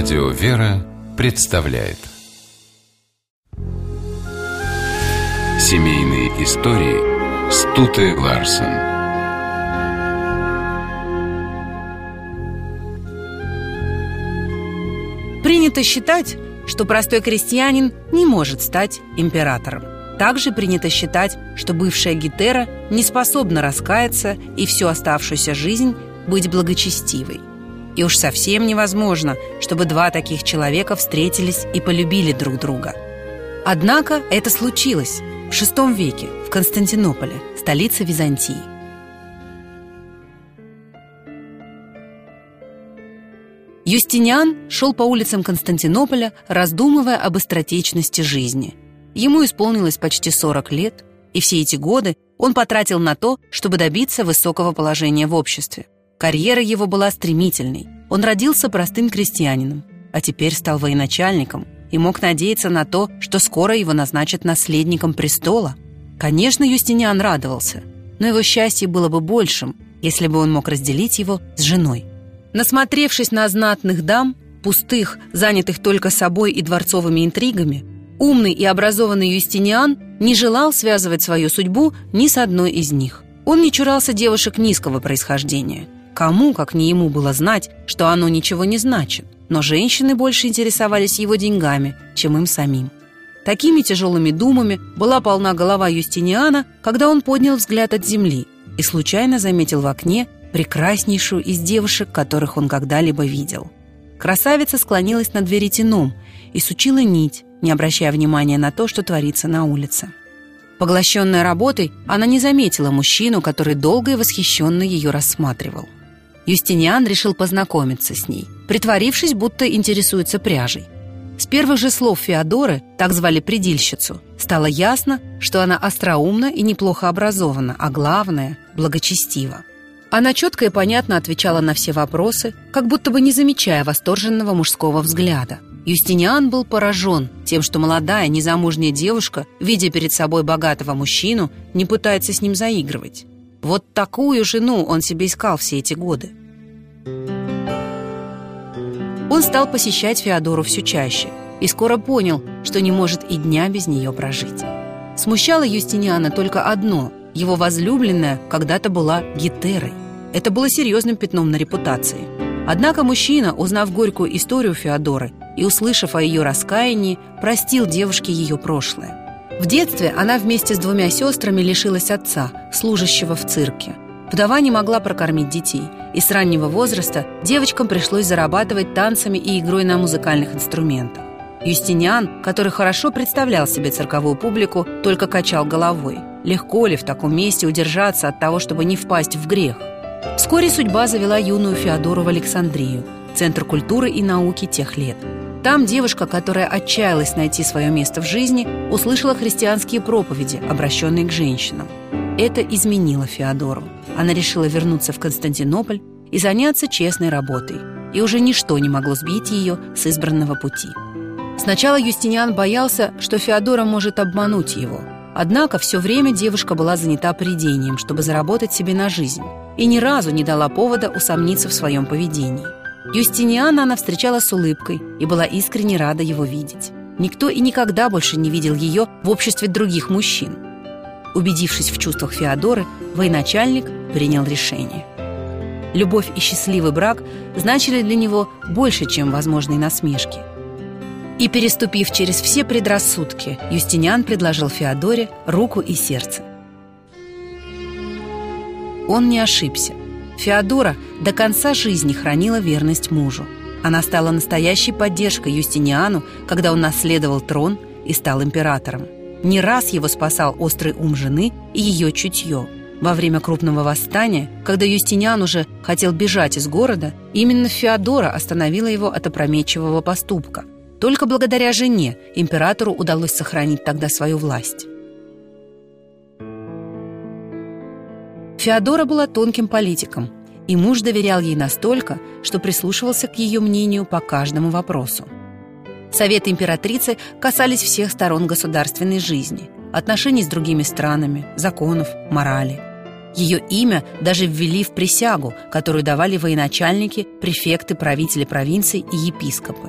Радио «Вера» представляет Семейные истории Стуты Ларсен Принято считать, что простой крестьянин не может стать императором. Также принято считать, что бывшая Гетера не способна раскаяться и всю оставшуюся жизнь быть благочестивой. И уж совсем невозможно, чтобы два таких человека встретились и полюбили друг друга. Однако это случилось в VI веке в Константинополе, столице Византии. Юстиниан шел по улицам Константинополя, раздумывая об быстротечности жизни. Ему исполнилось почти 40 лет, и все эти годы он потратил на то, чтобы добиться высокого положения в обществе. Карьера его была стремительной. Он родился простым крестьянином, а теперь стал военачальником и мог надеяться на то, что скоро его назначат наследником престола. Конечно, Юстиниан радовался, но его счастье было бы большим, если бы он мог разделить его с женой. Насмотревшись на знатных дам, пустых, занятых только собой и дворцовыми интригами, умный и образованный Юстиниан не желал связывать свою судьбу ни с одной из них. Он не чурался девушек низкого происхождения. Кому, как не ему, было знать, что оно ничего не значит. Но женщины больше интересовались его деньгами, чем им самим. Такими тяжелыми думами была полна голова Юстиниана, когда он поднял взгляд от земли и случайно заметил в окне прекраснейшую из девушек, которых он когда-либо видел. Красавица склонилась над веретеном и сучила нить, не обращая внимания на то, что творится на улице. Поглощенная работой, она не заметила мужчину, который долго и восхищенно ее рассматривал. Юстиниан решил познакомиться с ней, притворившись, будто интересуется пряжей. С первых же слов Феодоры, так звали предильщицу, стало ясно, что она остроумна и неплохо образована, а главное – благочестива. Она четко и понятно отвечала на все вопросы, как будто бы не замечая восторженного мужского взгляда. Юстиниан был поражен тем, что молодая, незамужняя девушка, видя перед собой богатого мужчину, не пытается с ним заигрывать. Вот такую жену он себе искал все эти годы. Он стал посещать Феодору все чаще и скоро понял, что не может и дня без нее прожить. Смущало Юстиниана только одно – его возлюбленная когда-то была Гетерой. Это было серьезным пятном на репутации. Однако мужчина, узнав горькую историю Феодоры и услышав о ее раскаянии, простил девушке ее прошлое. В детстве она вместе с двумя сестрами лишилась отца, служащего в цирке. Вдова не могла прокормить детей, и с раннего возраста девочкам пришлось зарабатывать танцами и игрой на музыкальных инструментах. Юстиниан, который хорошо представлял себе цирковую публику, только качал головой. Легко ли в таком месте удержаться от того, чтобы не впасть в грех? Вскоре судьба завела юную Феодору в Александрию, центр культуры и науки тех лет – там девушка, которая отчаялась найти свое место в жизни, услышала христианские проповеди, обращенные к женщинам. Это изменило Феодору. Она решила вернуться в Константинополь и заняться честной работой. И уже ничто не могло сбить ее с избранного пути. Сначала Юстиниан боялся, что Феодора может обмануть его. Однако все время девушка была занята придением, чтобы заработать себе на жизнь, и ни разу не дала повода усомниться в своем поведении. Юстиниана она встречала с улыбкой и была искренне рада его видеть. Никто и никогда больше не видел ее в обществе других мужчин. Убедившись в чувствах Феодоры, военачальник принял решение. Любовь и счастливый брак значили для него больше, чем возможные насмешки. И переступив через все предрассудки, Юстиниан предложил Феодоре руку и сердце. Он не ошибся – Феодора до конца жизни хранила верность мужу. Она стала настоящей поддержкой Юстиниану, когда он наследовал трон и стал императором. Не раз его спасал острый ум жены и ее чутье. Во время крупного восстания, когда Юстиниан уже хотел бежать из города, именно Феодора остановила его от опрометчивого поступка. Только благодаря жене императору удалось сохранить тогда свою власть. Феодора была тонким политиком, и муж доверял ей настолько, что прислушивался к ее мнению по каждому вопросу. Советы императрицы касались всех сторон государственной жизни, отношений с другими странами, законов, морали. Ее имя даже ввели в присягу, которую давали военачальники, префекты, правители провинций и епископы.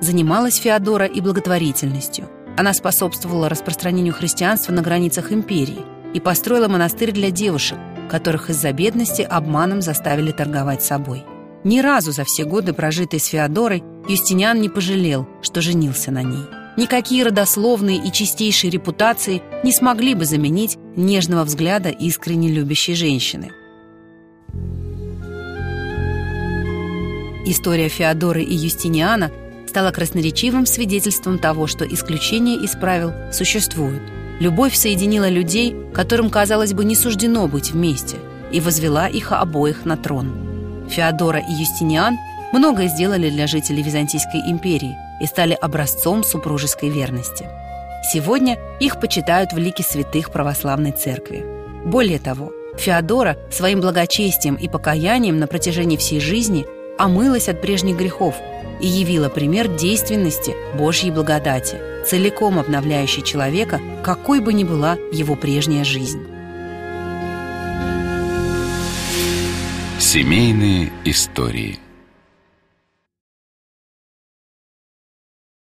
Занималась Феодора и благотворительностью. Она способствовала распространению христианства на границах империи и построила монастырь для девушек, которых из-за бедности обманом заставили торговать собой. Ни разу за все годы, прожитые с Феодорой, Юстиниан не пожалел, что женился на ней. Никакие родословные и чистейшие репутации не смогли бы заменить нежного взгляда искренне любящей женщины. История Феодоры и Юстиниана стала красноречивым свидетельством того, что исключения из правил существуют. Любовь соединила людей, которым, казалось бы, не суждено быть вместе, и возвела их обоих на трон. Феодора и Юстиниан многое сделали для жителей Византийской империи – и стали образцом супружеской верности. Сегодня их почитают в лике святых православной церкви. Более того, Феодора своим благочестием и покаянием на протяжении всей жизни омылась от прежних грехов и явила пример действенности Божьей благодати, целиком обновляющей человека, какой бы ни была его прежняя жизнь. Семейные истории